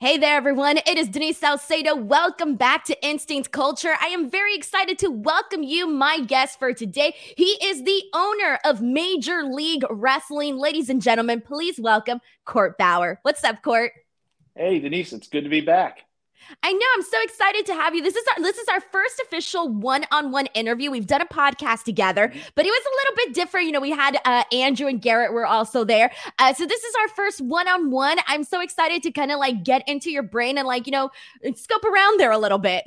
Hey there, everyone. It is Denise Salcedo. Welcome back to Instinct Culture. I am very excited to welcome you, my guest for today. He is the owner of Major League Wrestling. Ladies and gentlemen, please welcome Court Bauer. What's up, Court? Hey, Denise. It's good to be back. I know. I'm so excited to have you. This is our this is our first official one-on-one interview. We've done a podcast together, but it was a little bit different. You know, we had uh, Andrew and Garrett were also there. Uh, so this is our first one-on-one. I'm so excited to kind of like get into your brain and like you know scope around there a little bit.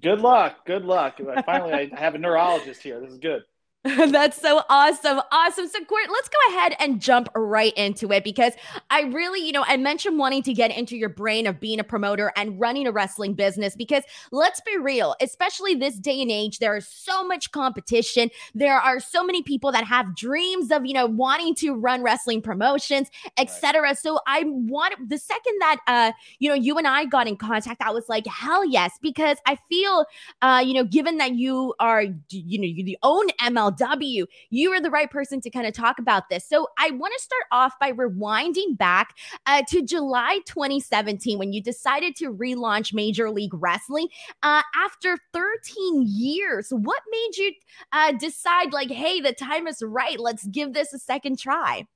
Good luck. Good luck. Finally, I have a neurologist here. This is good. That's so awesome. Awesome. So, Court, let's go ahead and jump right into it because I really, you know, I mentioned wanting to get into your brain of being a promoter and running a wrestling business because let's be real, especially this day and age, there is so much competition. There are so many people that have dreams of, you know, wanting to run wrestling promotions, etc. Right. So, I want the second that, uh, you know, you and I got in contact, I was like, hell yes, because I feel, uh, you know, given that you are, you know, you the own ML MLW, you are the right person to kind of talk about this. So I want to start off by rewinding back uh, to July 2017 when you decided to relaunch Major League Wrestling uh, after 13 years. What made you uh, decide, like, hey, the time is right? Let's give this a second try.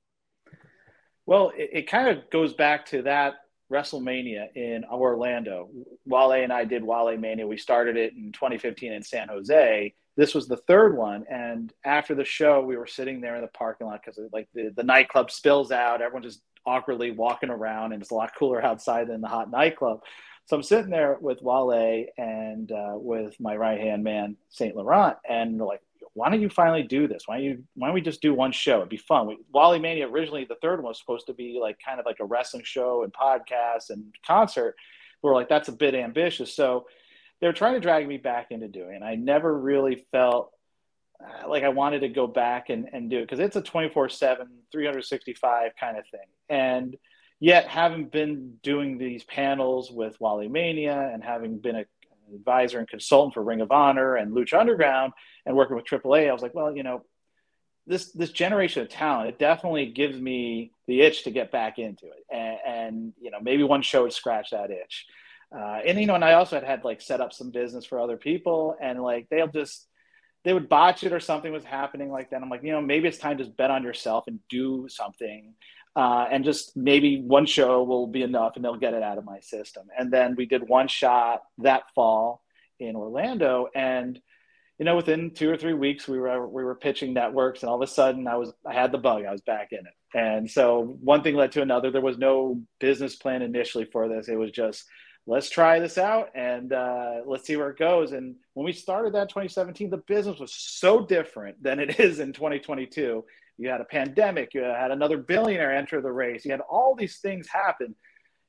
Well, it, it kind of goes back to that WrestleMania in Orlando. Wale and I did Wale Mania. We started it in 2015 in San Jose this was the third one and after the show we were sitting there in the parking lot because like the, the nightclub spills out everyone just awkwardly walking around and it's a lot cooler outside than the hot nightclub so i'm sitting there with wale and uh, with my right hand man saint laurent and like why don't you finally do this? Why don't you why don't we just do one show? It'd be fun. We, wale mania originally the third one was supposed to be like kind of like a wrestling show and podcast and concert. We're like that's a bit ambitious. So they were trying to drag me back into doing it. I never really felt uh, like I wanted to go back and, and do it because it's a 24 7, 365 kind of thing. And yet, having been doing these panels with Wale Mania and having been a advisor and consultant for Ring of Honor and Lucha Underground and working with AAA, I was like, well, you know, this this generation of talent, it definitely gives me the itch to get back into it, and, and you know, maybe one show would scratch that itch. Uh, and you know, and I also had had like set up some business for other people, and like they'll just they would botch it or something was happening like that. I'm like, you know, maybe it's time to just bet on yourself and do something, uh, and just maybe one show will be enough, and they'll get it out of my system. And then we did one shot that fall in Orlando, and you know, within two or three weeks, we were we were pitching networks, and all of a sudden, I was I had the bug. I was back in it, and so one thing led to another. There was no business plan initially for this. It was just let's try this out and uh, let's see where it goes. And when we started that 2017, the business was so different than it is in 2022. You had a pandemic, you had another billionaire enter the race, you had all these things happen.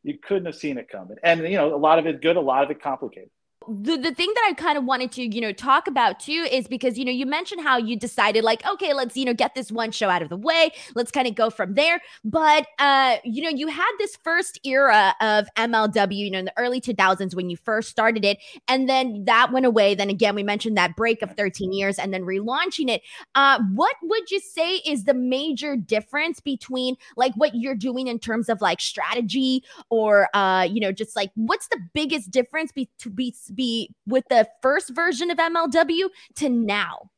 You couldn't have seen it coming. And, you know, a lot of it good, a lot of it complicated the, the thing that I kind of wanted to, you know, talk about too is because, you know, you mentioned how you decided like, okay, let's, you know, get this one show out of the way. Let's kind of go from there. But, uh, you know, you had this first era of MLW, you know, in the early 2000s when you first started it. And then that went away. Then again, we mentioned that break of 13 years and then relaunching it. Uh, what would you say is the major difference between like what you're doing in terms of like strategy or, uh, you know, just like what's the biggest difference be- to be be with the first version of MLW to now?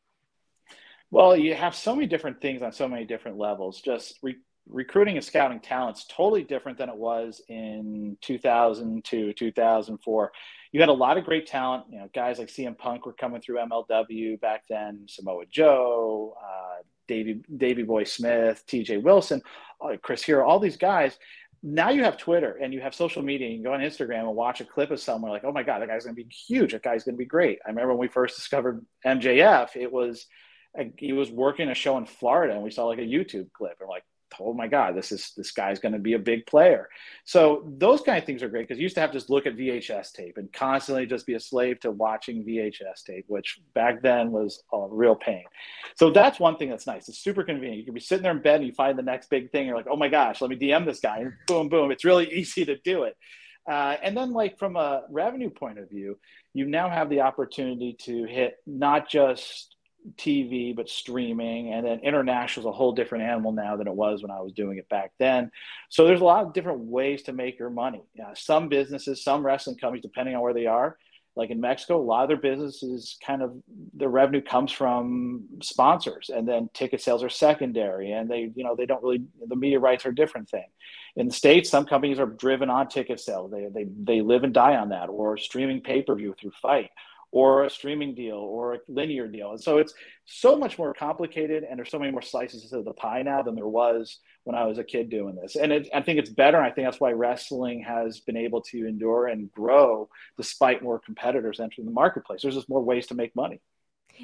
Well, you have so many different things on so many different levels. Just re- recruiting and scouting talent's totally different than it was in 2002, 2004. You had a lot of great talent. You know, guys like CM Punk were coming through MLW back then. Samoa Joe, uh, Davey Davey Boy Smith, T.J. Wilson, uh, Chris Hero, all these guys now you have Twitter and you have social media. You can go on Instagram and watch a clip of someone like, oh my God, that guy's going to be huge. That guy's going to be great. I remember when we first discovered MJF, it was, he was working a show in Florida and we saw like a YouTube clip and we're like, oh my god this is this guy's going to be a big player. So those kind of things are great because you used to have to just look at vhs tape and constantly just be a slave to watching vhs tape which back then was a real pain. So that's one thing that's nice. It's super convenient. You can be sitting there in bed and you find the next big thing you're like oh my gosh let me dm this guy and boom boom it's really easy to do it. Uh, and then like from a revenue point of view you now have the opportunity to hit not just TV, but streaming. And then international is a whole different animal now than it was when I was doing it back then. So there's a lot of different ways to make your money. Yeah, some businesses, some wrestling companies, depending on where they are, like in Mexico, a lot of their businesses kind of their revenue comes from sponsors, and then ticket sales are secondary, and they you know they don't really the media rights are a different thing. In the states, some companies are driven on ticket sales; they they they live and die on that, or streaming pay per view through FITE or a streaming deal or a linear deal. And so it's so much more complicated and there's so many more slices of the pie now than there was when I was a kid doing this. And it, I think it's better. I think that's why wrestling has been able to endure and grow despite more competitors entering the marketplace. There's just more ways to make money.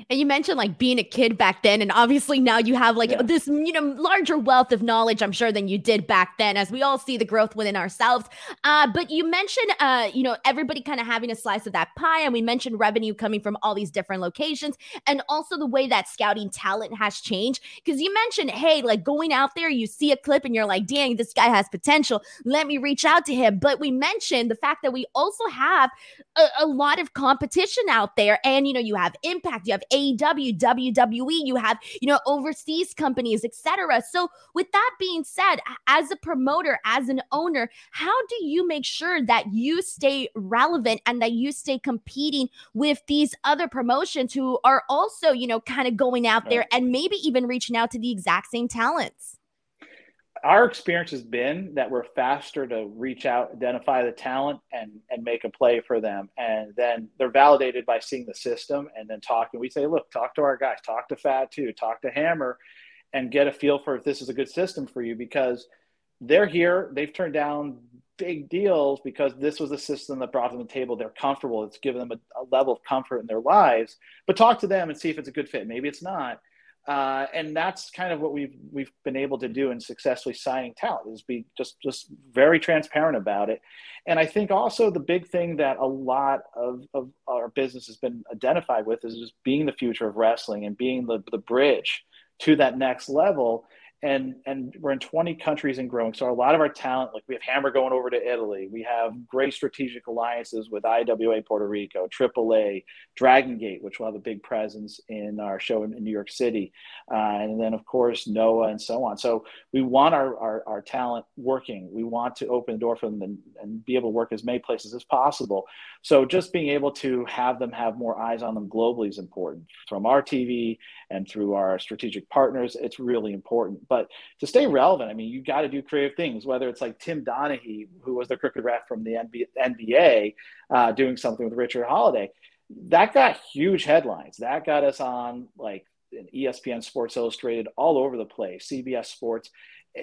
And you mentioned like being a kid back then, and obviously now you have like yeah. this, you know, larger wealth of knowledge, I'm sure, than you did back then, as we all see the growth within ourselves. Uh, but you mentioned, uh, you know, everybody kind of having a slice of that pie, and we mentioned revenue coming from all these different locations, and also the way that scouting talent has changed. Because you mentioned, hey, like going out there, you see a clip, and you're like, dang, this guy has potential. Let me reach out to him. But we mentioned the fact that we also have a, a lot of competition out there, and you know, you have Impact, you have have AEW, WWE, you have, you know, overseas companies, etc. So with that being said, as a promoter, as an owner, how do you make sure that you stay relevant and that you stay competing with these other promotions who are also, you know, kind of going out there and maybe even reaching out to the exact same talents? Our experience has been that we're faster to reach out, identify the talent, and and make a play for them, and then they're validated by seeing the system and then talking. We say, look, talk to our guys, talk to Fatu, talk to Hammer, and get a feel for if this is a good system for you because they're here. They've turned down big deals because this was the system that brought them to the table. They're comfortable. It's given them a, a level of comfort in their lives. But talk to them and see if it's a good fit. Maybe it's not uh, and that's kind of what we've we've been able to do in successfully signing talent is be just just very transparent about it. And I think also the big thing that a lot of, of our business has been identified with is just being the future of wrestling and being the, the bridge to that next level and and we're in 20 countries and growing. So a lot of our talent, like we have Hammer going over to Italy, we have great strategic alliances with IWA Puerto Rico, AAA, Dragon Gate, which will have a big presence in our show in, in New York City, uh, and then of course Noah and so on. So we want our, our, our talent working. We want to open the door for them and, and be able to work as many places as possible. So just being able to have them have more eyes on them globally is important. From our TV and through our strategic partners, it's really important but to stay relevant, I mean, you got to do creative things, whether it's like Tim Donaghy, who was the crooked ref from the NBA, uh, doing something with Richard Holliday. That got huge headlines. That got us on like ESPN Sports Illustrated all over the place, CBS Sports.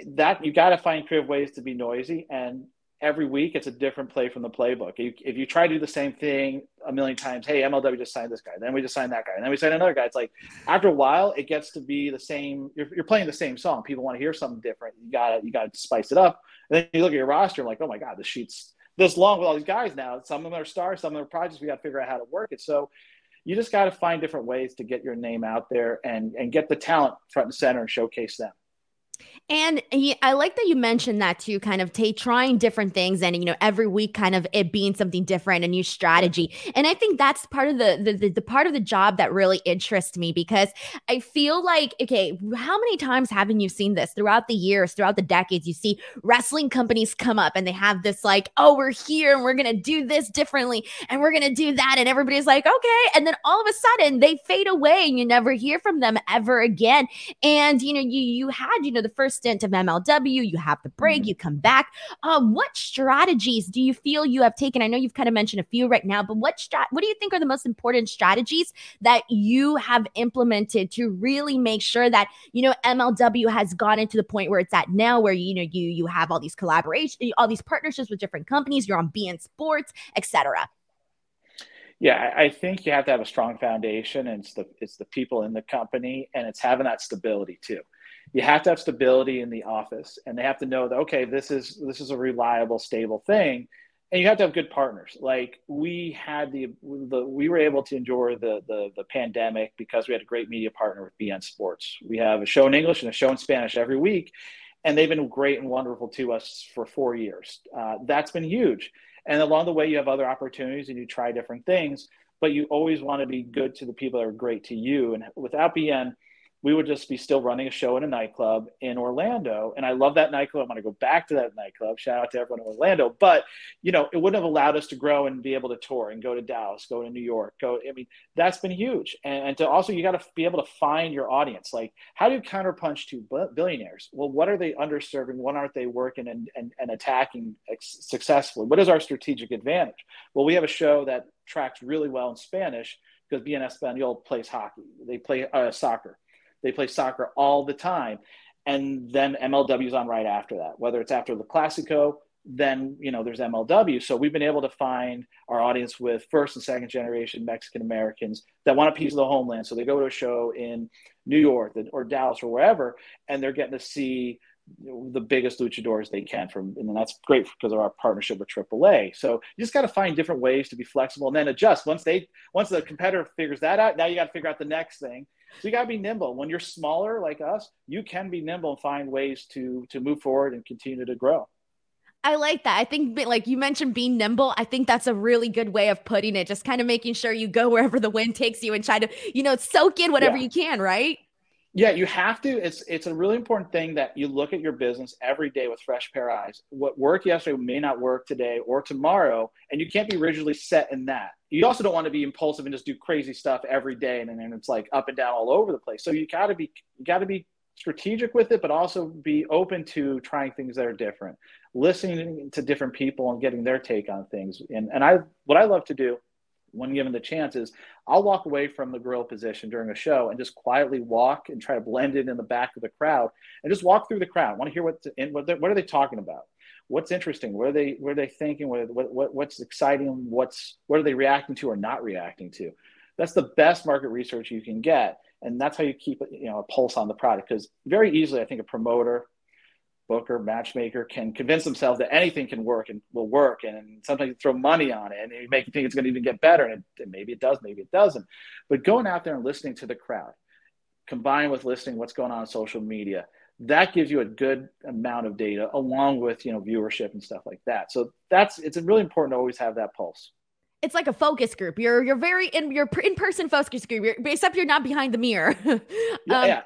That you got to find creative ways to be noisy and every week it's a different play from the playbook. If you try to do the same thing a million times, hey, MLW just signed this guy, then we just signed that guy, and then we signed another guy. It's like after a while, it gets to be the same. You're, you're playing the same song. People want to hear something different. You got to you got to spice it up. And then you look at your roster, like, oh my god, the sheet's this long with all these guys now. Some of them are stars, some of them are projects. We got to figure out how to work it. So you just got to find different ways to get your name out there and and get the talent front and center and showcase them. And I like that you mentioned that too, kind of take trying different things and you know every week kind of it being something different, a new strategy. And I think that's part of the the, the, the part of the job that really interests me because I feel like okay, how many times haven't you seen this throughout the years, throughout the decades? You see wrestling companies come up and they have this like, oh, we're here and we're gonna do this differently and we're gonna do that, and everybody's like, okay, and then all of a sudden they fade away and you never hear from them ever again. And you know, you you had you know the first stint of MLW, you have the break, mm-hmm. you come back. Um, what strategies do you feel you have taken? I know you've kind of mentioned a few right now, but what strat- what do you think are the most important strategies that you have implemented to really make sure that you know MLW has gotten to the point where it's at now, where you know you you have all these collaborations, all these partnerships with different companies, you're on beIN Sports, etc. Yeah, I think you have to have a strong foundation, and it's the it's the people in the company, and it's having that stability too you have to have stability in the office and they have to know that okay this is this is a reliable stable thing and you have to have good partners. Like we had the, the we were able to endure the, the the pandemic because we had a great media partner with beIN Sports. We have a show in english and a show in spanish every week and they've been great and wonderful to us for four years. Uh, that's been huge. And along the way you have other opportunities and you try different things but you always want to be good to the people that are great to you. And without beIN, we would just be still running a show in a nightclub in Orlando. And I love that nightclub. I want to go back to that nightclub. Shout out to everyone in Orlando. But, you know, it wouldn't have allowed us to grow and be able to tour and go to Dallas, go to New York, go. I mean, that's been huge. And, and to also, you got to be able to find your audience. Like, how do you counterpunch to billionaires? Well, what are they underserving? What aren't they working and, and, and attacking successfully? What is our strategic advantage? Well, we have a show that tracks really well in Spanish because beIN Espanol plays hockey. They play uh, soccer they play soccer all the time. And then MLW's on right after that, whether it's after the Classico, then you know there's MLW. So we've been able to find our audience with first and second generation Mexican Americans that want a piece of the homeland. So they go to a show in New York or Dallas or wherever, and they're getting to see the biggest luchadors they can from and that's great because of our partnership with AAA. So you just got to find different ways to be flexible and then adjust. Once they once the competitor figures that out, now you got to figure out the next thing. So you got to be nimble. When you're smaller like us, you can be nimble and find ways to to move forward and continue to grow. I like that. I think, like you mentioned, being nimble. I think that's a really good way of putting it. Just kind of making sure you go wherever the wind takes you and try to, you know, soak in whatever yeah. you can, right? Yeah, you have to. It's it's a really important thing that you look at your business every day with fresh pair of eyes. What worked yesterday may not work today or tomorrow, and you can't be rigidly set in that. You also don't want to be impulsive and just do crazy stuff every day, and then it's like up and down all over the place. So you got to be you got to be strategic with it, but also be open to trying things that are different, listening to different people and getting their take on things. And and I what I love to do when given the chances, I'll walk away from the gorilla position during a show and just quietly walk and try to blend in in the back of the crowd and just walk through the crowd. I want to hear what's what what, what are they talking about? What's interesting? What are they what are they thinking? What, what what's exciting? What's what are they reacting to or not reacting to? That's the best market research you can get, and that's how you keep you know a pulse on the product. Because very easily, I think a promoter booker, matchmaker can convince themselves that anything can work and will work. And sometimes you throw money on it and you make you think it's going to even get better. And it, maybe it does, maybe it doesn't. But going out there and listening to the crowd, combined with listening what's going on on social media, that gives you a good amount of data along with, you know, viewership and stuff like that. So that's, it's really important to always have that pulse it's like a focus group. You're you're very in your in person focus group. You're, except you're not behind the mirror. um, yeah, yeah,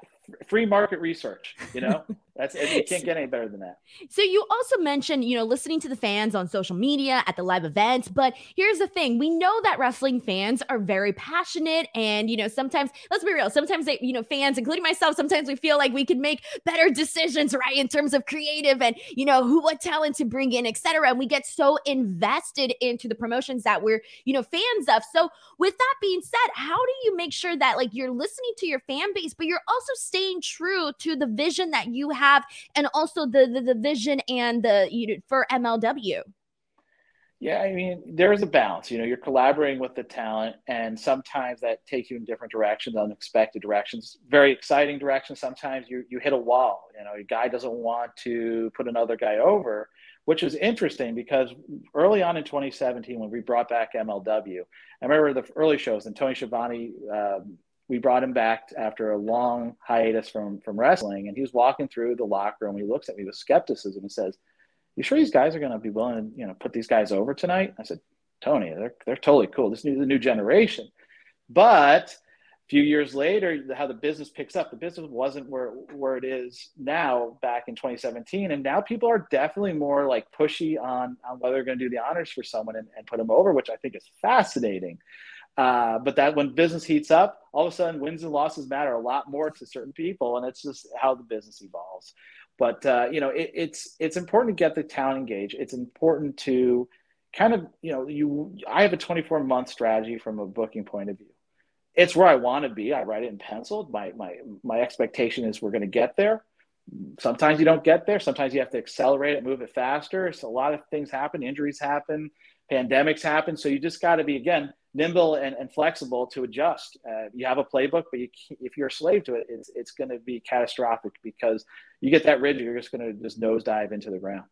free market research. You know, that's it. you can't get any better than that. So you also mentioned, you know, listening to the fans on social media at the live events, but here's the thing: we know that wrestling fans are very passionate, and you know, sometimes let's be real, sometimes they, you know, fans, including myself, sometimes we feel like we could make better decisions, right, in terms of creative and you know who, what talent to bring in, etc. And we get so invested into the promotions that we're, you know, fans of. So with that being said, how do you make sure that like you're listening to your fan base, but you're also staying true to the vision that you have? Have and also the the, the vision and the you know for MLW? Yeah, I mean, there's a balance. You know, you're collaborating with the talent, and sometimes that takes you in different directions, unexpected directions, very exciting directions. Sometimes you you hit a wall. You know, a guy doesn't want to put another guy over, which is interesting because early on in 2017, when we brought back MLW, I remember the early shows, and Tony Schiavone um, we brought him back after a long hiatus from from wrestling, and he was walking through the locker room. He looks at me with skepticism and says, "You sure these guys are going to be willing to you know put these guys over tonight?" I said, "Tony, they're they're totally cool. This is the new generation." But a few years later, how the business picks up, the business wasn't where where it is now back in 2017, and now people are definitely more like pushy on on whether they're going to do the honors for someone and, and put them over, which I think is fascinating. Uh, but that when business heats up, all of a sudden wins and losses matter a lot more to certain people, and it's just how the business evolves. But uh, you know, it, it's it's important to get the town engaged. It's important to kind of you know you. I have a 24 month strategy from a booking point of view. It's where I want to be. I write it in pencil. My my my expectation is we're going to get there. Sometimes you don't get there. Sometimes you have to accelerate it, move it faster. So a lot of things happen. Injuries happen. Pandemics happen. So you just got to be again nimble and, and flexible to adjust. Uh, you have a playbook, but you, if you're a slave to it, it's, it's going to be catastrophic because you get that rigid, you're just going to just nosedive into the ground.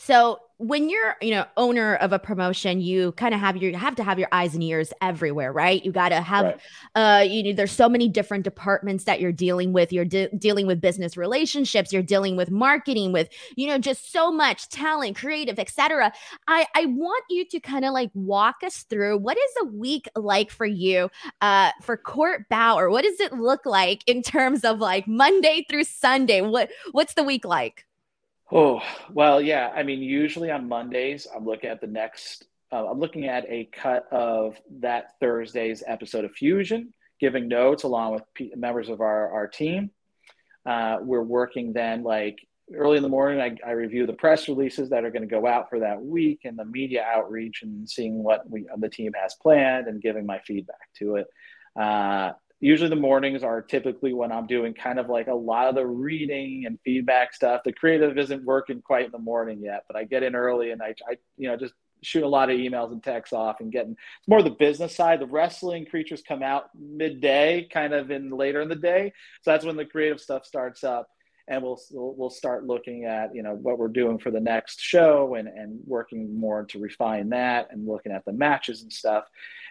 So when you're, you know, owner of a promotion, you kind of have your you have to have your eyes and ears everywhere, right? You got to have right. uh you know there's so many different departments that you're dealing with. You're de- dealing with business relationships, you're dealing with marketing with, you know, just so much talent, creative, etc. I I want you to kind of like walk us through what is a week like for you uh for Court Bauer? What does it look like in terms of like Monday through Sunday? What what's the week like? Oh, well, yeah. I mean, usually on Mondays, I'm looking at the next, uh, I'm looking at a cut of that Thursday's episode of Fusion, giving notes along with members of our, our team. Uh, we're working then like early in the morning, I, I review the press releases that are going to go out for that week and the media outreach and seeing what we, the team has planned and giving my feedback to it. Uh, usually the mornings are typically when I'm doing kind of like a lot of the reading and feedback stuff. The creative isn't working quite in the morning yet, but I get in early and I, I you know, just shoot a lot of emails and texts off and getting it's more the business side. The wrestling creatures come out midday, kind of in later in the day. So that's when the creative stuff starts up. And we'll, we'll start looking at you know what we're doing for the next show and and working more to refine that and looking at the matches and stuff.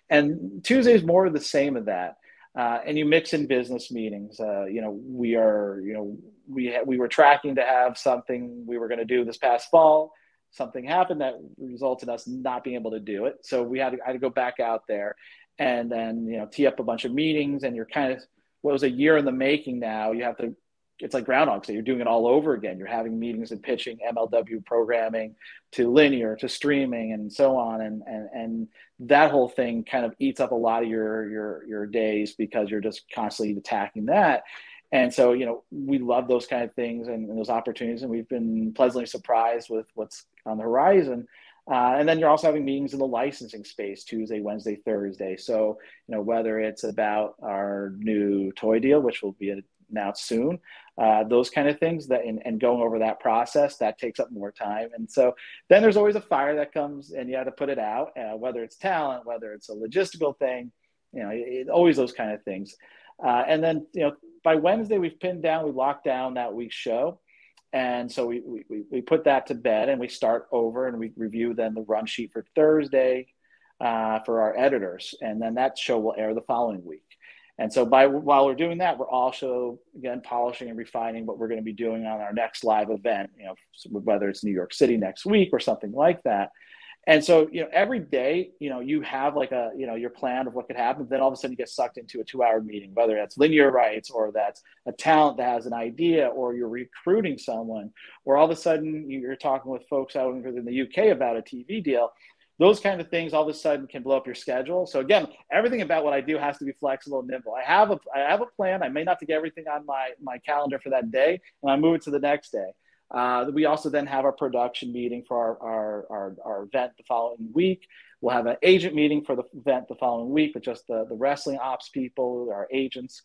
And Tuesday is more of the same of that uh, and you mix in business meetings. Uh, you know, we are, you know, we ha- we were tracking to have something we were going to do this past fall. Something happened that resulted in us not being able to do it. So we had to, I had to go back out there, and then you know tee up a bunch of meetings. And you're kind of what was a year in the making. Now you have to it's like Groundhog Day. You're doing it all over again. You're having meetings and pitching MLW programming to linear to streaming and so on, and and and that whole thing kind of eats up a lot of your your your days because you're just constantly attacking that. And so, you know, we love those kind of things and, and those opportunities, and we've been pleasantly surprised with what's on the horizon. Uh, and then you're also having meetings in the licensing space Tuesday, Wednesday, Thursday. So, you know, whether it's about our new toy deal, which will be announced soon, uh, those kind of things that and, and, going over that process that takes up more time. And so then there's always a fire that comes and you have to put it out uh, whether it's talent whether it's a logistical thing you know it, always those kind of things. Uh, and then you know by wednesday we've pinned down we locked down that week's show. And so we, we, we put that to bed and we start over and we review then the run sheet for thursday uh, for our editors. And then that show will air the following week and so by while we're doing that, we're also again polishing and refining what we're going to be doing on our next live event. You know, whether it's New York City next week or something like that. And so, you know, every day, you know, you have like a, you know, your plan of what could happen. Then all of a sudden you get sucked into a two hour meeting, whether that's linear rights or that's a talent that has an idea or you're recruiting someone, or all of a sudden you're talking with folks out in the UK about a TV deal those kind of things all of a sudden can blow up your schedule. So again, everything about what I do has to be flexible and nimble. I have a I have a plan. I may not get everything on my my calendar for that day, and I move it to the next day. Uh, we also then have our production meeting for our, our, our, our, event the following week. We'll have an agent meeting for the event the following week with just the, the wrestling ops people, our agents.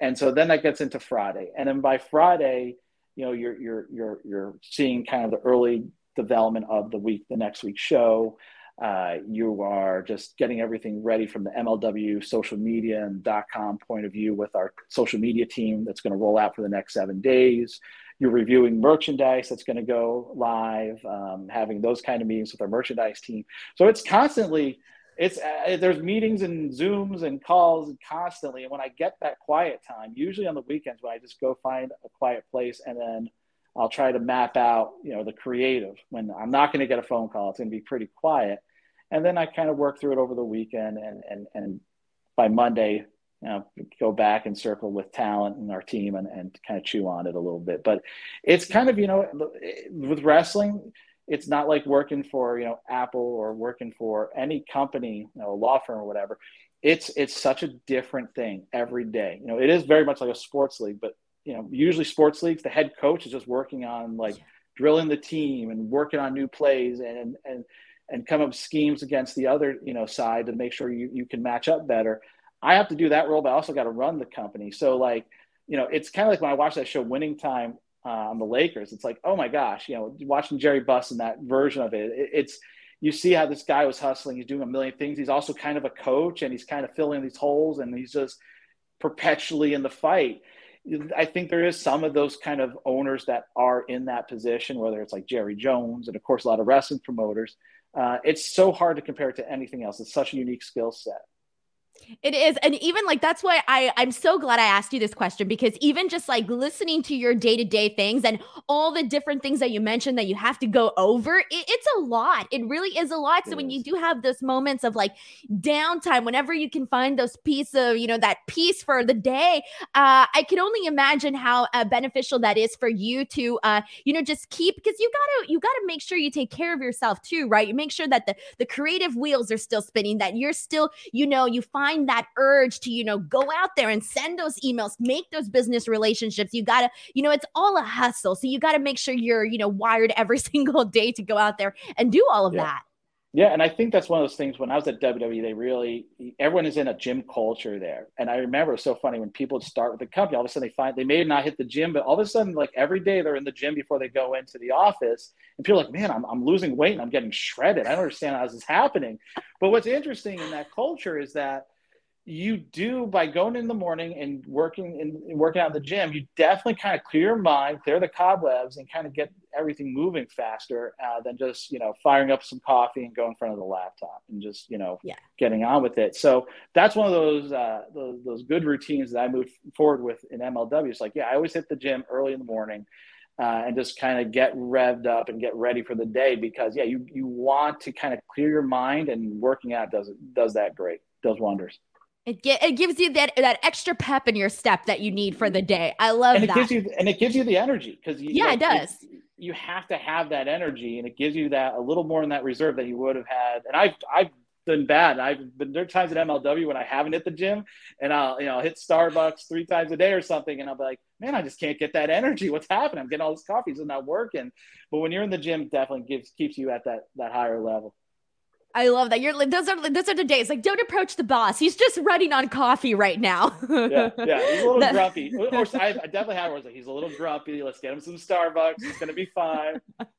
And so then that gets into Friday. And then by Friday, you know, you're, you're, you're, you're seeing kind of the early development of the week, the next week's show. Uh, you are just getting everything ready from the MLW social media and .com point of view with our social media team that's going to roll out for the next seven days. You're reviewing merchandise that's going to go live, um, having those kind of meetings with our merchandise team. So it's constantly, it's uh, there's meetings and Zooms and calls constantly. And when I get that quiet time, usually on the weekends when I just go find a quiet place and then I'll try to map out, you know, the creative when I'm not going to get a phone call. It's going to be pretty quiet. And then I kind of work through it over the weekend and, and, and by Monday, you know, go back and circle with talent and our team and, and kind of chew on it a little bit. But it's kind of, you know, with wrestling, it's not like working for, you know, Apple or working for any company, you know, a law firm or whatever. It's, it's such a different thing every day. You know, it is very much like a sports league, but you know, usually sports leagues, the head coach is just working on like drilling the team and working on new plays and and and come up with schemes against the other you know side to make sure you, you can match up better. I have to do that role, but I also got to run the company. So like, you know, it's kind of like when I watch that show Winning Time uh, on the Lakers. It's like, oh my gosh, you know, watching Jerry Buss in that version of it, it, it's you see how this guy was hustling. He's doing a million things. He's also kind of a coach, and he's kind of filling these holes, and he's just perpetually in the fight I think there is some of those kind of owners that are in that position, whether it's like Jerry Jones and of course a lot of wrestling promoters. Uh, it's so hard to compare it to anything else. It's such a unique skill set. It is. And even like that's why I, I'm so glad I asked you this question because even just like listening to your day to day things and all the different things that you mentioned that you have to go over, it, it's a lot. It really is a lot. So it when you do have those moments of like downtime, whenever you can find those piece of, you know, that piece for the day, uh, I can only imagine how uh, beneficial that is for you to, uh, you know, just keep because you gotta, you gotta make sure you take care of yourself too, right? You make sure that the, the creative wheels are still spinning, that you're still, you know, you find find that urge to, you know, go out there and send those emails, make those business relationships. You got to, you know, it's all a hustle. So you got to make sure you're, you know, wired every single day to go out there and do all of yeah. that. Yeah, and I think that's one of those things. When I was at WWE, they really everyone is in a gym culture there. And I remember it was so funny when people would start with the company. All of a sudden, they find they may not hit the gym, but all of a sudden, like every day, they're in the gym before they go into the office. And people are like, "Man, I'm I'm losing weight and I'm getting shredded. I don't understand how this is happening." But what's interesting in that culture is that you do by going in the morning and working and working out in the gym you definitely kind of clear your mind clear the cobwebs and kind of get everything moving faster uh, than just you know firing up some coffee and go in front of the laptop and just you know yeah. getting on with it. So that's one of those, uh, those those good routines that i move forward with in mlw it's like yeah i always hit the gym early in the morning uh, and just kind of get revved up and get ready for the day because yeah you you want to kind of clear your mind and working out does does that great does wonders it, ge- it gives you that that extra pep in your step that you need for the day. I love and it that. Gives you, and it gives you the energy because yeah, it does. It, you have to have that energy, and it gives you that a little more in that reserve that you would have had. And I've I've been bad. I've been there are times at MLW when I haven't hit the gym, and I'll you know hit Starbucks three times a day or something, and I'll be like, man, I just can't get that energy. What's happening? I'm getting all this coffee, it's not working. But when you're in the gym, definitely gives keeps you at that that higher level. I love that. You're like those are those are the days. Like, don't approach the boss. He's just running on coffee right now. yeah, yeah. He's a little grumpy. Or, or I, I, definitely had words like he's a little grumpy. Let's get him some Starbucks. It's gonna be fine.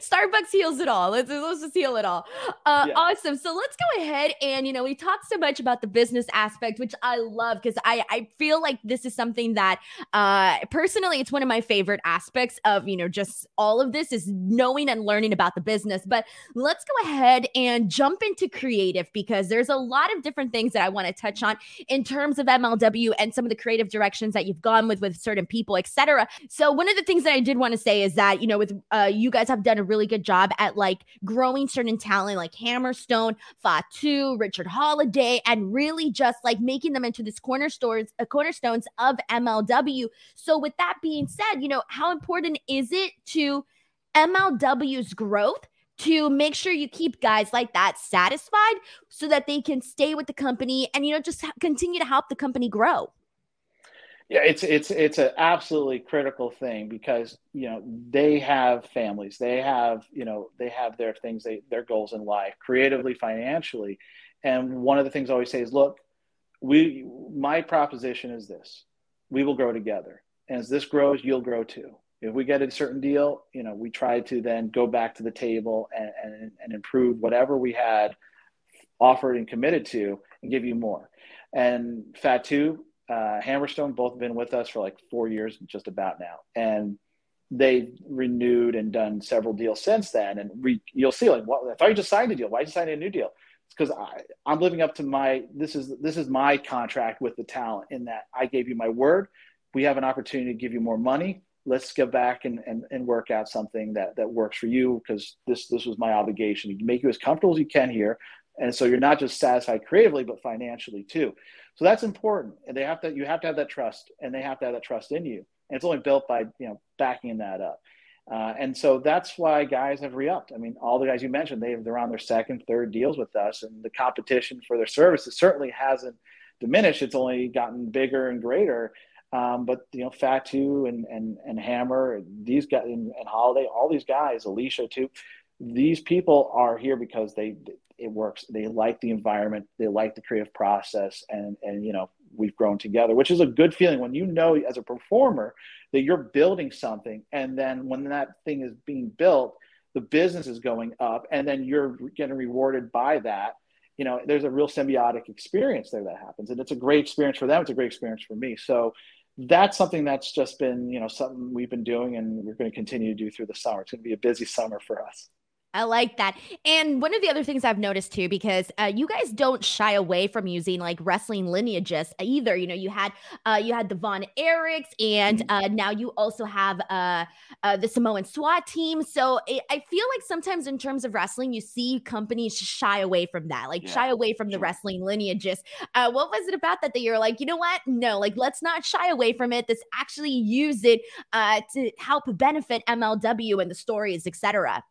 Starbucks heals it all. Let's let's just heal it all. Uh, yeah. Awesome. So let's go ahead and you know we talked so much about the business aspect, which I love because I I feel like this is something that uh personally it's one of my favorite aspects of you know just all of this is knowing and learning about the business. But let's go ahead and jump into creative because there's a lot of different things that I want to touch on in terms of MLW and some of the creative directions that you've gone with with certain people, etc. So one of the things that I did want to say is that you know with uh, you guys have done a really good job at like growing certain talent like Hammerstone, Fatu, Richard Holliday, and really just like making them into this cornerstones, uh, cornerstones of MLW. So with that being said, you know how important is it to MLW's growth to make sure you keep guys like that satisfied so that they can stay with the company and you know just continue to help the company grow. Yeah it's it's it's an absolutely critical thing because you know they have families they have you know they have their things they their goals in life creatively financially. And one of the things i always say is look we my proposition is this we will grow together. And as this grows you'll grow too if we get a certain deal, you know, we try to then go back to the table and, and, and improve whatever we had offered and committed to and give you more. And Fatu, uh, Hammerstone, both been with us for like four years, just about now. And they've renewed and done several deals since then. And we, you'll see like, well, I thought you just signed a deal. Why did you sign a new deal? It's because I'm living up to my, this is, this is my contract with the talent in that I gave you my word. We have an opportunity to give you more money let's go back and, and, and work out something that, that works for you because this this was my obligation to make you as comfortable as you can here. And so you're not just satisfied creatively but financially too. So that's important. And they have to you have to have that trust and they have to have that trust in you. And it's only built by you know backing that up. Uh, and so that's why guys have re-upped. I mean all the guys you mentioned they, they're on their second third deals with us and the competition for their services certainly hasn't diminished. It's only gotten bigger and greater um, but you know, Fatu and and and Hammer, these guys and, and Holliday, all these guys, Alicia too. These people are here because they it works. They like the environment. They like the creative process, and and you know we've grown together, which is a good feeling when you know as a performer that you're building something, and then when that thing is being built, the business is going up, and then you're getting rewarded by that you know, there's a real symbiotic experience there that happens. And it's a great experience for them. It's a great experience for me. So that's something that's just been, you know, something we've been doing and we're going to continue to do through the summer. It's going to be a busy summer for us. I like that. And one of the other things I've noticed too, because uh, you guys don't shy away from using like wrestling lineages either. You know, you had uh, you had the Von Erichs, and mm-hmm. uh, now you also have uh, uh, the Samoan SWAT team. So it, I feel like sometimes in terms of wrestling, you see companies shy away from that, like yeah, shy away from sure. the wrestling lineages. Uh, what was it about that that you're like, you know what? No, like let's not shy away from it. Let's actually use it uh, to help benefit MLW and the stories, etc.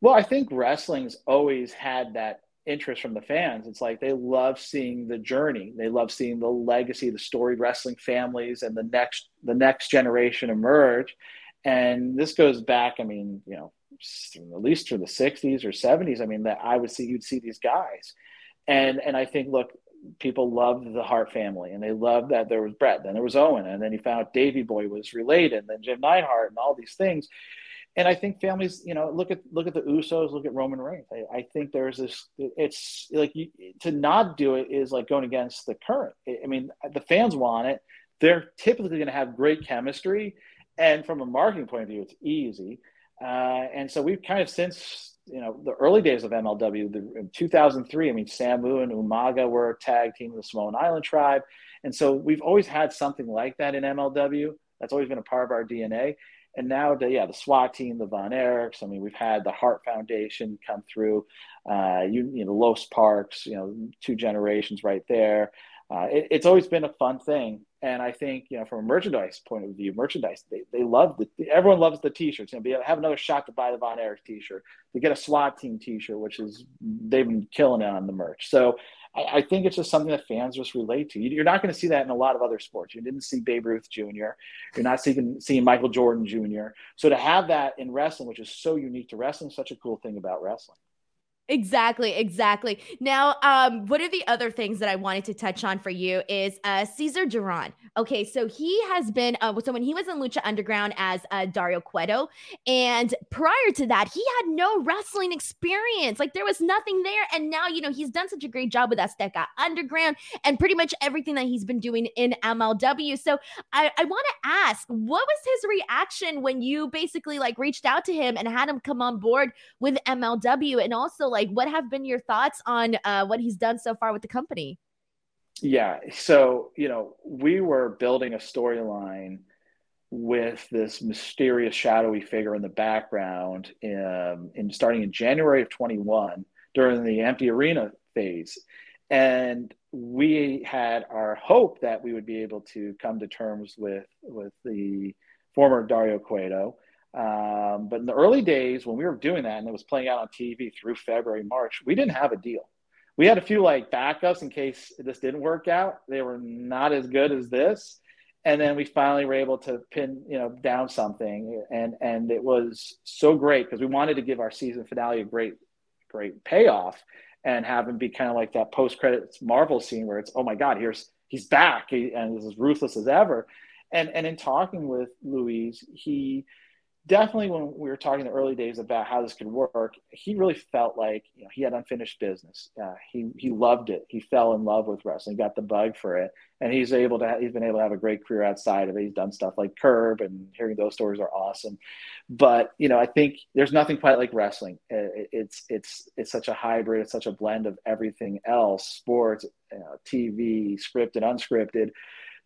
Well, I think wrestling's always had that interest from the fans. It's like they love seeing the journey. They love seeing the legacy, the storied wrestling families, and the next the next generation emerge. And this goes back. I mean, you know, at least to the '60s or '70s. I mean, that I would see you'd see these guys, and and I think look, people loved the Hart family, and they loved that there was Bret, then there was Owen, and then you found Davey Boy was related, and then Jim Neidhart, and all these things and I think families, you know, look at look at the Usos, look at Roman Reigns. I, I think there's this. It's like you, to not do it is like going against the current. I mean, the fans want it. They're typically going to have great chemistry, and from a marketing point of view, it's easy. Uh, and so we've kind of since you know the early days of MLW, the, in 2003. I mean, Samu and Umaga were a tag team of the Samoan Island tribe, and so we've always had something like that in MLW. That's always been a part of our DNA. And now, the, yeah, the SWAT team, the Von Erichs. I mean, we've had the Hart Foundation come through. Uh, you, you know, Los Parks. You know, two generations right there. Uh, it, it's always been a fun thing, and I think you know, from a merchandise point of view, merchandise they, they love the everyone loves the T-shirts. You know, be have another shot to buy the Von Erich T-shirt, to get a SWAT team T-shirt, which is they've been killing it on the merch. So I, I, think it's just something that fans just relate to. You're not going to see that in a lot of other sports. You didn't see Babe Ruth Jr. You're not seeing, seeing Michael Jordan Jr. So to have that in wrestling, which is so unique to wrestling, such a cool thing about wrestling. Exactly, exactly. Now, um, one of the other things that I wanted to touch on for you is uh, Cesar Duran. Okay, so he has been uh, so when he was in Lucha Underground as uh, Dario Cueto, and prior to that, he had no wrestling experience. Like there was nothing there, and now you know he's done such a great job with Azteca Underground and pretty much everything that he's been doing in MLW. So I, I want to ask, what was his reaction when you basically like reached out to him and had him come on board with MLW, and also like like what have been your thoughts on uh, what he's done so far with the company? Yeah so you know we were building a storyline with this mysterious shadowy figure in the background um, in starting in january of 21 during the empty arena phase. And we had our hope that we would be able to come to terms with with the former dario cueto um, but in the early days when we were doing that and it was playing out on TV through February, March, we didn't have a deal. We had a few like backups in case this didn't work out. They were not as good as this. And then we finally were able to pin, you know, down something. And and it was so great because we wanted to give our season finale a great, great payoff and have him be kind of like that post credits Marvel scene where it's, oh my God, here's he's back he, and is as ruthless as ever. And and in talking with Luis, he definitely when we were talking the early days about how this could work, he really felt like you know, he had unfinished business. Uh, he he loved it. He fell in love with wrestling, got the bug for it, and he's able to. He's been able to have a great career outside of it. He's done stuff like Curb, and hearing those stories are awesome. But you know, I think there's nothing quite like wrestling. it's it's it's such a hybrid. It's such a blend of everything else: sports, you know, TV, scripted, unscripted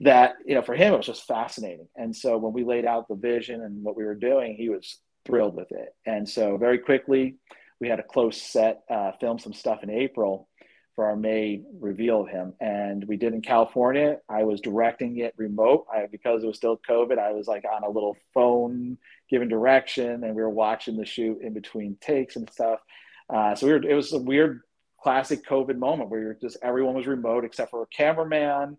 that you know for him it was just fascinating. And so when we laid out the vision and what we were doing he was thrilled with it. And so very quickly we had a close set uh, film some stuff in april for our may reveal of him. And we did in california. I was directing it remote. I, because it was still covid i was like on a little phone giving direction and we were watching the shoot in between takes and stuff. Uh, so we were it was a weird classic covid moment where just everyone was remote except for a cameraman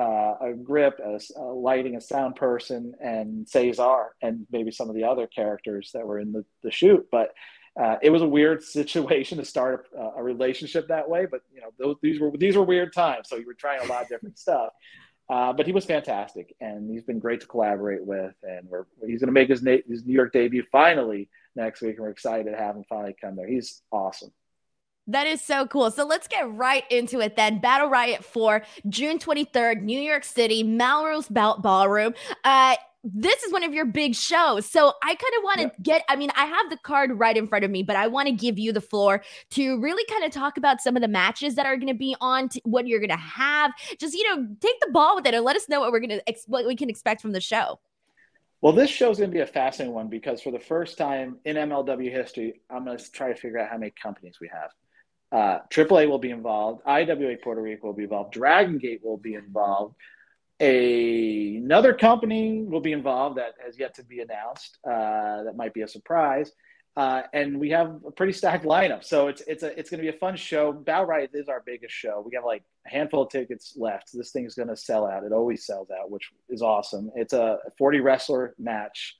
uh, a grip, a, a, lighting, a sound person, and Cesar, and maybe some of the other characters that were in the, the shoot. But uh, it was a weird situation to start a, a relationship that way. But you know, those, these were these were weird times, so you were trying a lot of different stuff. Uh, but he was fantastic, and he's been great to collaborate with. And we're he's going to make his, his New York debut finally next week, and we're excited to have him finally come there. He's awesome. That is so cool. So let's get right into it then. Battle Riot 4, June 23rd, New York City, Melrose Ballroom. Uh, this is one of your big shows. So I kind of want to get, I mean, I have the card right in front of me, but I want to give you the floor to really kind of talk about some of the matches that are going to be on, t- what you're going to have. Just, you know, take the ball with it and let us know what we're going to, ex- what we can expect from the show. Well, this show is going to be a fascinating one because for the first time in MLW history, I'm going to try to figure out how many companies we have. Uh, AAA will be involved. IWA Puerto Rico will be involved. Dragon Gate will be involved. A, another company will be involved that has yet to be announced. Uh, that might be a surprise. Uh, and we have a pretty stacked lineup, so it's it's a it's going to be a fun show. Battle Riot is our biggest show. We have like a handful of tickets left. This thing's going to sell out. It always sells out, which is awesome. It's a 40 wrestler match.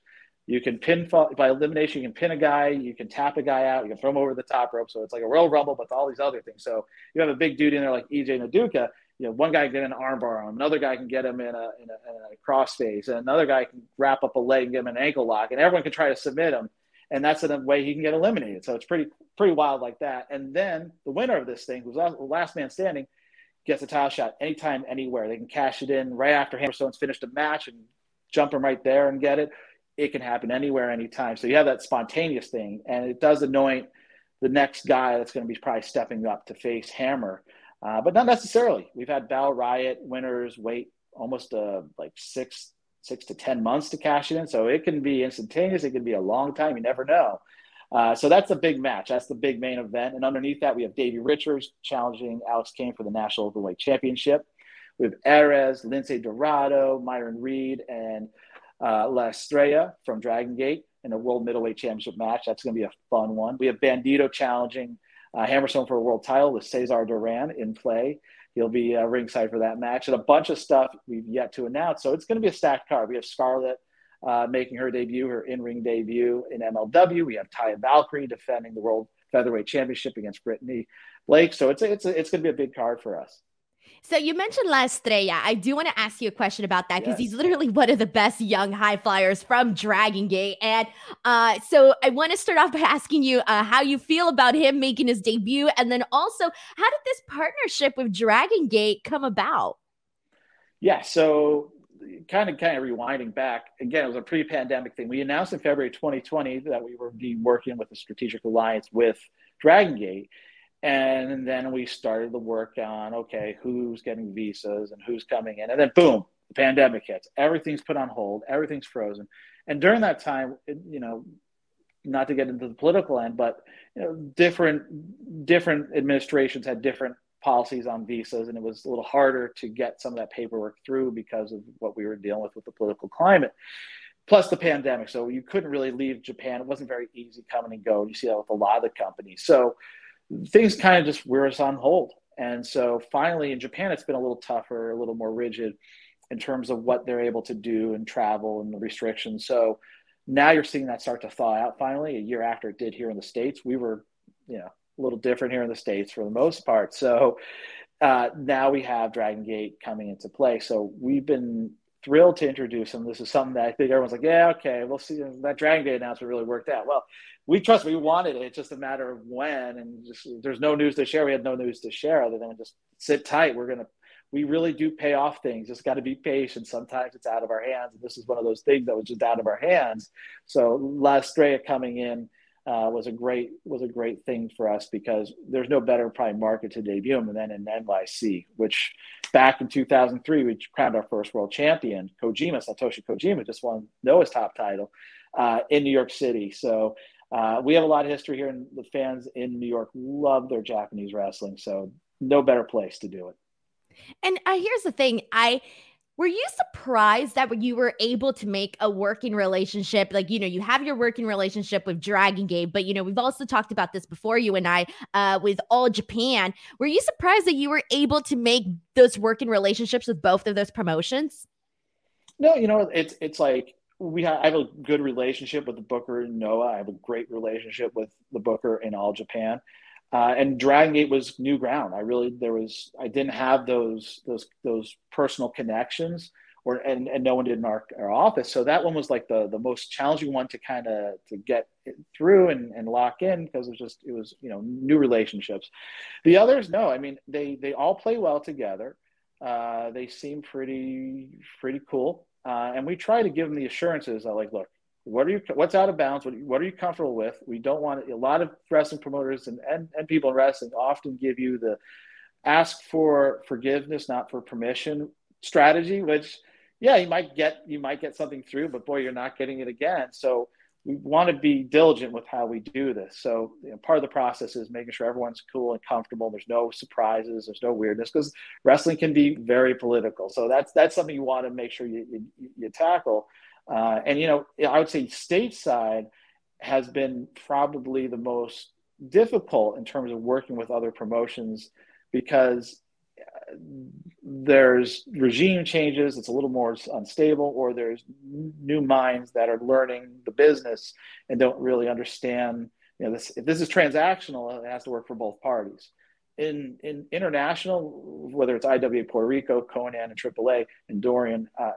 You can pin by elimination. You can pin a guy. You can tap a guy out. You can throw him over the top rope. So it's like a Royal Rumble, but all these other things. So you have a big dude in there like EJ Nduka you know, one guy can get an armbar on him, another guy can get him in a, in a, in a crossface, and another guy can wrap up a leg and get him an ankle lock, and everyone can try to submit him, and that's a way he can get eliminated. So it's pretty pretty wild like that. And then the winner of this thing, who's the last man standing, gets a title shot anytime, anywhere. They can cash it in right after Hammerstone's finished a match and jump him right there and get it. It can happen anywhere, anytime. So you have that spontaneous thing, and it does anoint the next guy that's going to be probably stepping up to face Hammer uh, but not necessarily. We've had Battle Riot winners wait almost uh, like six six to ten months to cash it in, so it can be instantaneous. It can be a long time. You never know. Uh, so that's the big match. That's the big main event. And underneath that, we have Davey Richards challenging Alex Kane for the National Openweight Championship. We have Ares, Lince Dorado, Myron Reed, and uh, La Estrella from Dragon Gate in a World Middleweight Championship match. That's going to be a fun one. We have Bandito challenging uh, Hammerstone for a world title with Cesar Duran in play. He'll be uh, ringside for that match, and a bunch of stuff we've yet to announce. So it's going to be a stacked card. We have Scarlett uh, making her debut, her in-ring debut in MLW. We have Taya Valkyrie defending the World Featherweight Championship against Brittany Blake. So it's a, it's a, it's going to be a big card for us. So you mentioned La Estrella. I do want to ask you a question about that because yes. he's literally one of the best young high flyers from Dragon Gate. And uh, so I want to start off by asking you uh, how you feel about him making his debut, and then also how did this partnership with Dragon Gate come about? Yeah, so kind of kind of rewinding back again, it was a pre-pandemic thing. We announced in February 2020 that we were be working with a strategic alliance with Dragon Gate and then we started the work on okay, who's getting visas and who's coming in. And then boom, the pandemic hits. Everything's put on hold, everything's frozen. And during that time, you know, not to get into the political end, but you know, different different administrations had different policies on visas, and it was a little harder to get some of that paperwork through because of what we were dealing with with the political climate. Plus the pandemic, so you couldn't really leave Japan. It wasn't very easy coming and go. You see that with a lot of the companies. So things kind of just were us on hold. And so finally in Japan, it's been a little tougher, a little more rigid in terms of what they're able to do and travel and the restrictions. So now you're seeing that start to thaw out finally a year after it did here in the States. We were, you know, a little different here in the States for the most part. So uh, now we have Dragon Gate coming into play. So we've been thrilled to introduce him. This is something that I think everyone's like, yeah, okay, we'll see. That Dragon Gate announcement really worked out. Well, we trust we wanted it. It's just a matter of when, and just there's no news to share. We had no news to share other than just sit tight. We're gonna, we really do pay off things. Just got to be patient. Sometimes it's out of our hands, and this is one of those things that was just out of our hands. So La Estrella coming in uh, was a great was a great thing for us because there's no better probably market to debut him than in NYC, which back in 2003 we crowned our first world champion. Kojima Satoshi Kojima just won Noah's top title uh, in New York City. So uh, we have a lot of history here, and the fans in New York love their Japanese wrestling. So no better place to do it. And uh, here's the thing, I were you surprised that you were able to make a working relationship? Like, you know, you have your working relationship with Dragon Gate, but you know, we've also talked about this before you and I uh, with All Japan. Were you surprised that you were able to make those working relationships with both of those promotions? No, you know, it's it's like we have, I have a good relationship with the Booker and Noah. I have a great relationship with the Booker in All Japan. Uh, and Dragon Gate was new ground. I really there was I didn't have those those those personal connections or and, and no one did in our, our office. So that one was like the the most challenging one to kind of to get through and, and lock in because it was just it was you know new relationships. The others, no, I mean they they all play well together. Uh, they seem pretty pretty cool, uh, and we try to give them the assurances that like, look, what are you what's out of bounds? What, what are you comfortable with? We don't want a lot of wrestling promoters and, and, and people in wrestling often give you the ask for forgiveness, not for permission strategy, which yeah, you might get you might get something through, but boy, you're not getting it again. So we want to be diligent with how we do this. So you know, part of the process is making sure everyone's cool and comfortable. There's no surprises. There's no weirdness because wrestling can be very political. So that's that's something you want to make sure you you, you tackle. Uh, and you know, I would say stateside has been probably the most difficult in terms of working with other promotions because there's regime changes it's a little more unstable or there's new minds that are learning the business and don't really understand you know this if this is transactional it has to work for both parties. In in international whether it's iwa puerto rico Konnan and aaa and dorian uh,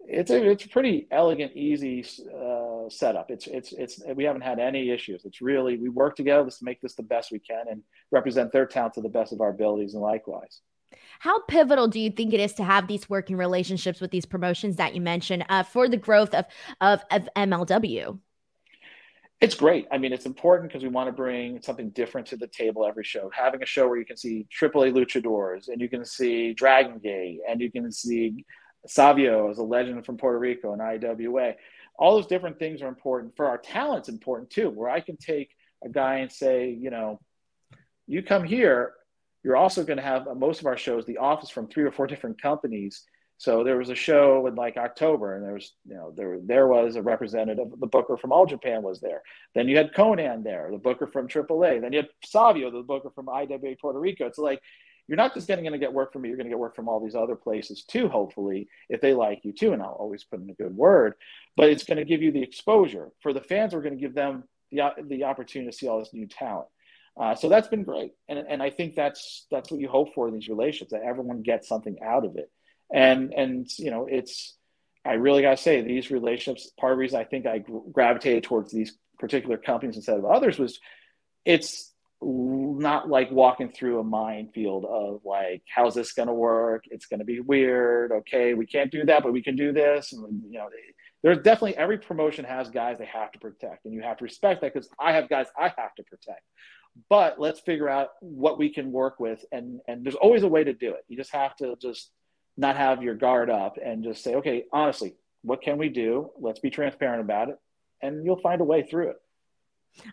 it's a it's a pretty elegant easy uh, setup it's it's it's we haven't had any issues it's really we work together to make this the best we can and represent their talent to the best of our abilities and likewise how pivotal do you think it is to have these working relationships with these promotions that you mentioned uh, for the growth of, of, of MLW? It's great. I mean, it's important because we want to bring something different to the table every show. Having a show where you can see AAA luchadors and you can see Dragon Gate and you can see Savio is a legend from Puerto Rico and IWA. All those different things are important. For our talent's important too, where I can take a guy and say, you know, you come here you're also going to have uh, most of our shows the office from three or four different companies so there was a show in like october and there was you know there there was a representative the booker from all japan was there then you had Konnan there the booker from aaa then you had savio the booker from iwa puerto rico it's like you're not just getting going to get work from me you're going to get work from all these other places too hopefully if they like you too and i'll always put in a good word but it's going to give you the exposure for the fans we're going to give them the, the opportunity to see all this new talent uh, so that's been great, and and I think that's that's what you hope for in these relationships that everyone gets something out of it, and and you know it's I really got to say these relationships. Part of the reason I think I gravitated towards these particular companies instead of others was it's not like walking through a minefield of like how's this going to work? It's going to be weird. Okay we can't do that but we can do this. And you know there's definitely every promotion has guys they have to protect and you have to respect that because i have guys i have to protect. But let's figure out what we can work with and and there's always a way to do it. You just have to just not have your guard up and just say okay honestly what can we do? Let's be transparent about it and you'll find a way through it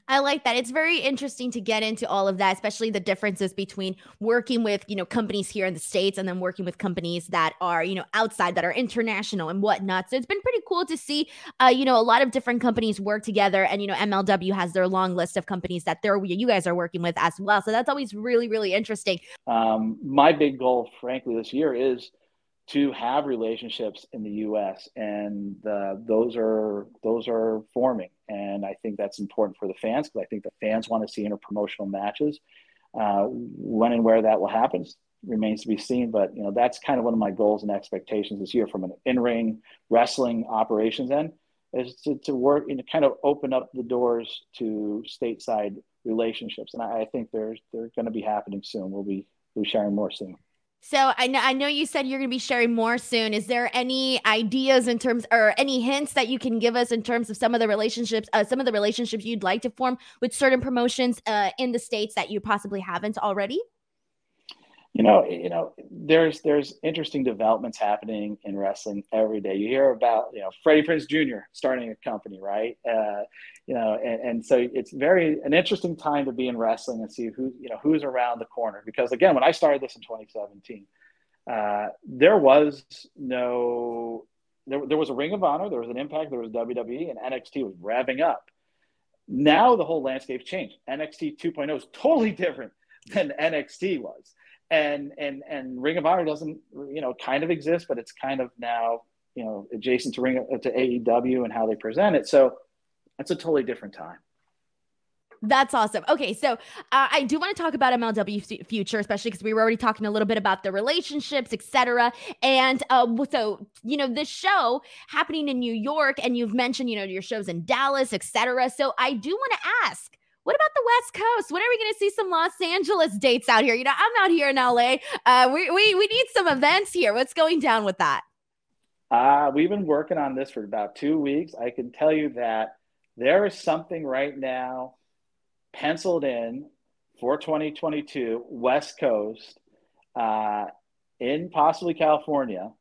I like that. It's very interesting to get into all of that, especially the differences between working with, you know, companies here in the States and then working with companies that are, you know, outside that are international and whatnot. So it's been pretty cool to see, uh, you know, a lot of different companies work together. And, you know, MLW has their long list of companies that they're, you guys are working with as well. So that's always really, really interesting. Um, my big goal, frankly, this year is to have relationships in the U.S. and uh, those are those are forming, and I think that's important for the fans because I think the fans want to see interpromotional matches. Uh, when and where that will happen remains to be seen, but you know that's kind of one of my goals and expectations this year from an in-ring wrestling operations end is to, to work and to kind of open up the doors to stateside relationships, and I, I think they're they're going to be happening soon. We'll be we'll be sharing more soon. So I know I know you said you're going to be sharing more soon. Is there any ideas in terms or any hints that you can give us in terms of some of the relationships, uh, some of the relationships you'd like to form with certain promotions uh, in the states that you possibly haven't already? You know, you know, there's there's interesting developments happening in wrestling every day. You hear about you know Freddie Prinze Jr. starting a company, right? Uh, you know, and, and so it's very an interesting time to be in wrestling and see who you know who's around the corner. Because again, when I started this in 2017, uh, there was no there, there was a Ring of Honor, there was an Impact, there was WWE, and NXT was revving up. Now the whole landscape's changed. NXT 2.0 is totally different than NXT was, and and and Ring of Honor doesn't you know kind of exist, but it's kind of now you know adjacent to Ring to AEW and how they present it. So it's a totally different time. That's awesome. Okay, so uh, I do want to talk about MLW future, especially because we were already talking a little bit about the relationships, etc. And uh, so, you know, this show happening in New York, and you've mentioned, you know, your shows in Dallas, etc. So I do want to ask. What about the West Coast? When are we going to see some Los Angeles dates out here? You know, I'm out here in LA. Uh, we, we, we need some events here. What's going down with that? Uh, we've been working on this for about two weeks. I can tell you that there is something right now penciled in for 2022 West Coast uh, in possibly California.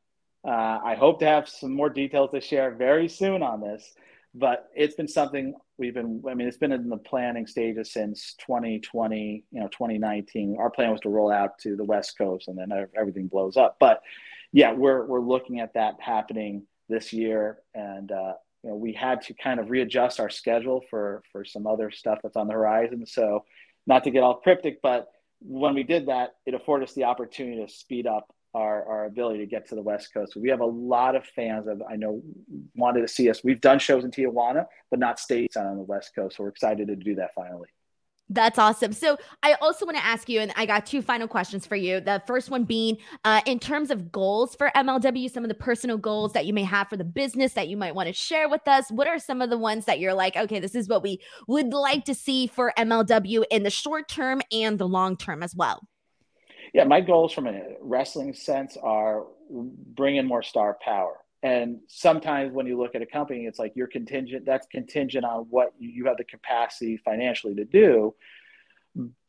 Uh, I hope to have some more details to share very soon on this, but it's been something we've been. I mean, it's been in the planning stages since 2020. You know, 2019. Our plan was to roll out to the West Coast, and then everything blows up. But yeah, we're we're looking at that happening this year, and uh, you know, we had to kind of readjust our schedule for for some other stuff that's on the horizon. So, not to get all cryptic, but when we did that, it afforded us the opportunity to speed up our, our ability to get to the West Coast. We have a lot of fans that I know wanted to see us. We've done shows in Tijuana, but not states on the West Coast. So we're excited to do that finally. That's awesome. So I also want to ask you, and I got two final questions for you. The first one being, uh, in terms of goals for MLW, some of the personal goals that you may have for the business that you might want to share with us. What are some of the ones that you're like, okay, this is what we would like to see for MLW in the short term and the long term as well? Yeah, my goals from a wrestling sense are bringing in more star power. And sometimes when you look at a company, it's like you're contingent, that's contingent on what you have the capacity financially to do.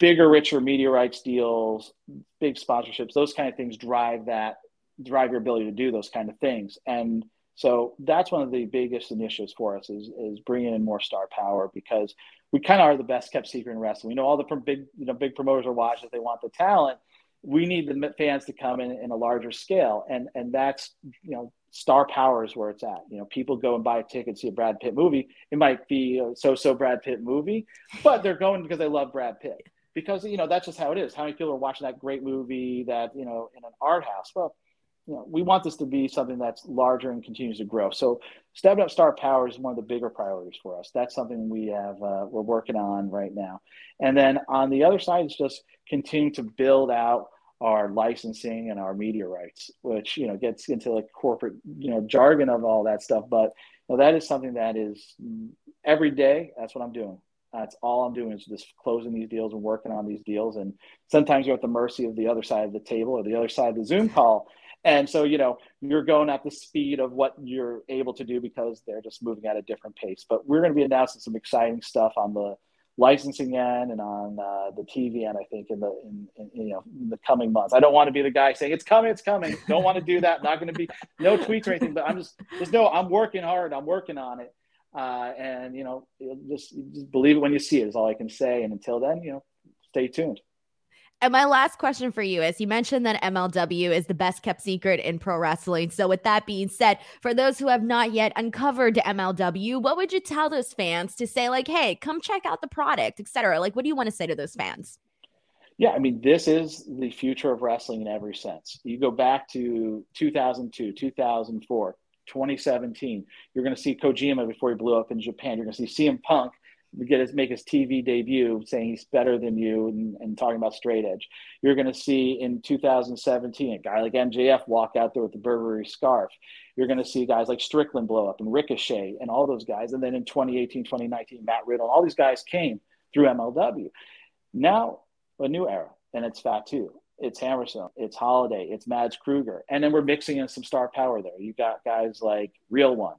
Bigger, richer media rights deals, big sponsorships, those kind of things drive that, drive your ability to do those kind of things. And so that's one of the biggest initiatives for us is, is bringing in more star power because we kind of are the best kept secret in wrestling. We know all the big, you know, big promoters are watching, they want the talent. We need the fans to come in in a larger scale. And, and that's, you know, star power is where it's at. You know, people go and buy a ticket to see a Brad Pitt movie. It might be a so-so Brad Pitt movie, but they're going because they love Brad Pitt. Because you know that's just how it is. How many people are watching that great movie that you know in an art house? Well, you know, we want this to be something that's larger and continues to grow. So, stepping up star power is one of the bigger priorities for us. That's something we have uh, we're working on right now. And then on the other side, it's just continue to build out our licensing and our media rights, which you know gets into like corporate you know jargon of all that stuff. But you know, that is something that is mm, every day. That's what I'm doing. That's all I'm doing is just closing these deals and working on these deals. And sometimes you're at the mercy of the other side of the table or the other side of the Zoom call. And so, you know, you're going at the speed of what you're able to do because they're just moving at a different pace. But we're going to be announcing some exciting stuff on the licensing end and on uh, the TV end. I think in the in, in, you know in the coming months. I don't want to be the guy saying it's coming, it's coming. Don't want to do that. Not going to be no tweets or anything. But I'm just just know I'm working hard. I'm working on it. Uh, and you know, just just believe it when you see it is all I can say. And until then, you know, stay tuned. And my last question for you is you mentioned that MLW is the best kept secret in pro wrestling. So, with that being said, for those who have not yet uncovered MLW, what would you tell those fans to say, like, hey, come check out the product, etc.? Like, what do you want to say to those fans? Yeah, I mean, this is the future of wrestling in every sense. You go back to 2002, 2004, 2017, you're going to see Kojima before he blew up in Japan. You're going to see CM Punk get his make his TV debut saying he's better than you and, and talking about straight edge. You're going to see in 2017 a guy like MJF walk out there with the Burberry scarf. You're going to see guys like Strickland blow up and Ricochet and all those guys. And then in 2018, 2019, Matt Riddle, all these guys came through MLW. Now a new era, and it's Fatu. It's Hammerstone, it's Holliday, it's Mads Krügger, and then we're mixing in some star power there. You got guys like Real One,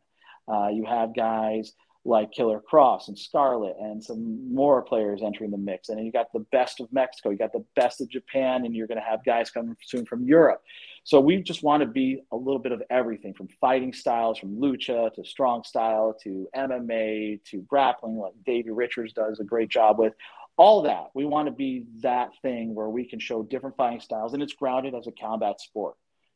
uh, you have guys like Killer Kross and Scarlett and some more players entering the mix. And then you got the best of Mexico, you got the best of Japan, and you're going to have guys coming soon from Europe. So we just want to be a little bit of everything from fighting styles, from lucha to strong style to MMA to grappling, like Davey Richards does a great job with. All that. We want to be that thing where we can show different fighting styles and it's grounded as a combat sport.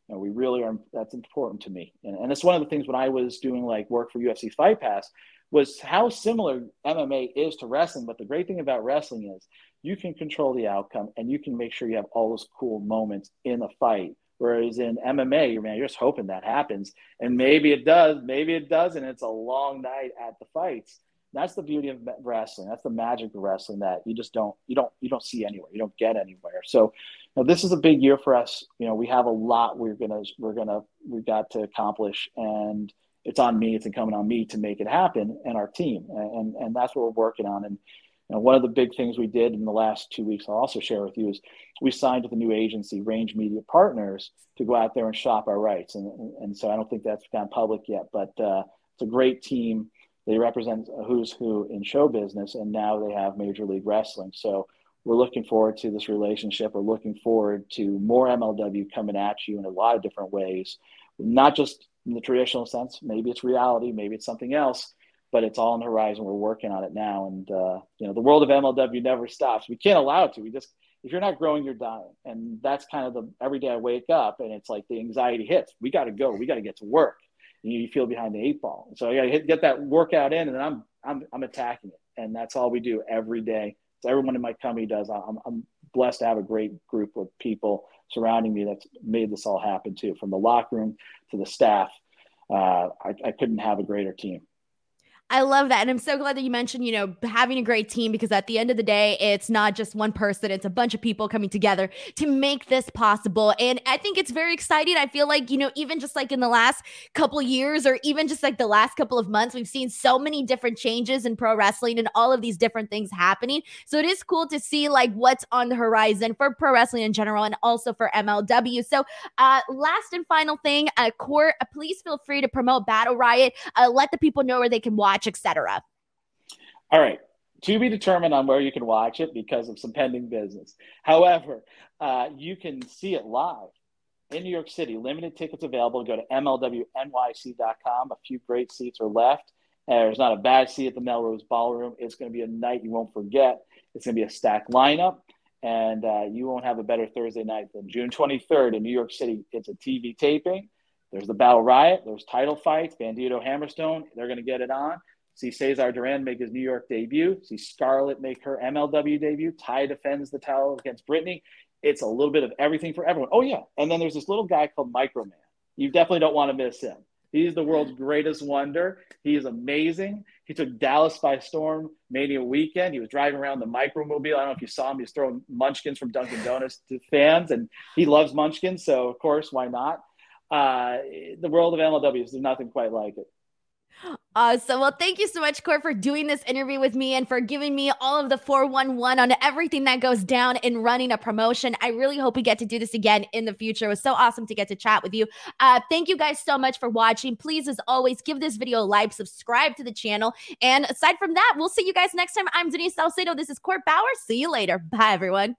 You know, we really are, that's important to me. And, and it's one of the things when I was doing like work for UFC Fight Pass, was how similar MMA is to wrestling. But the great thing about wrestling is you can control the outcome and you can make sure you have all those cool moments in a fight. Whereas in MMA, man, you're just hoping that happens. And maybe it does, maybe it doesn't. It's a long night at the fights. That's the beauty of wrestling. That's the magic of wrestling that you just don't you don't you don't see anywhere. You don't get anywhere. So, you know, this is a big year for us. You know, we have a lot we're gonna we're gonna we got to accomplish, and it's on me. It's incumbent on me to make it happen, and our team, and and that's what we're working on. And you know, one of the big things we did in the last two weeks, I'll also share with you, is we signed with a new agency, Range Media Partners, to go out there and shop our rights. And and, so I don't think that's gone public yet, but uh, it's a great team they represent who's who in show business, and now they have Major League Wrestling. So we're looking forward to this relationship. We're looking forward to more MLW coming at you in a lot of different ways, not just in the traditional sense. Maybe it's reality, maybe it's something else, but it's all on the horizon. We're working on it now, and uh, you know the world of MLW never stops. We can't allow it to. We just if you're not growing, you're dying, and that's kind of the every day I wake up and it's like the anxiety hits. We got to go. We got to get to work And you feel behind the eight ball. So I got to get that workout in, and I'm I'm I'm attacking it, and that's all we do every day. So everyone in my company does. I'm I'm blessed to have a great group of people surrounding me that's made this all happen too, from the locker room to the staff. Uh, I, I couldn't have a greater team. I love that. And I'm so glad that you mentioned, you know, having a great team because at the end of the day, it's not just one person, it's a bunch of people coming together to make this possible. And I think it's very exciting. I feel like, you know, even just like in the last couple years or even just like the last couple of months, we've seen so many different changes in pro wrestling and all of these different things happening. So it is cool to see like what's on the horizon for pro wrestling in general and also for MLW. So, uh, last and final thing, uh, Court, uh, please feel free to promote Battle Riot. Uh, let the people know where they can watch etc. All right. To be determined on where you can watch it because of some pending business. However, uh, you can see it live in New York City. Limited tickets available. Go to MLWNYC.com. A few great seats are left. there's not a bad seat at the Melrose Ballroom. It's going to be a night you won't forget. It's going to be a stacked lineup, and uh, you won't have a better Thursday night than June 23rd in New York City. It's a TV taping. There's the Battle Riot. There's title fights. Bandito Hammerstone. They're going to get it on. See Cesar Duran make his New York debut. See Scarlett make her MLW debut. Ty defends the title against Brittany. It's a little bit of everything for everyone. Oh, yeah. And then there's this little guy called Microman. You definitely don't want to miss him. He's the world's greatest wonder. He is amazing. He took Dallas by storm Mania weekend. He was driving around the micromobile. I don't know if you saw him. He was throwing munchkins from Dunkin' Donuts to fans, and he loves munchkins. So, of course, why not? Uh, the world of MLW, there's nothing quite like it. Awesome. Well, thank you so much, Court, for doing this interview with me and for giving me all of the 411 on everything that goes down in running a promotion. I really hope we get to do this again in the future. It was so awesome to get to chat with you. Uh, thank you guys so much for watching. Please, as always, give this video a like, subscribe to the channel. And aside from that, we'll see you guys next time. I'm Denise Salcedo. This is Court Bauer. See you later. Bye, everyone.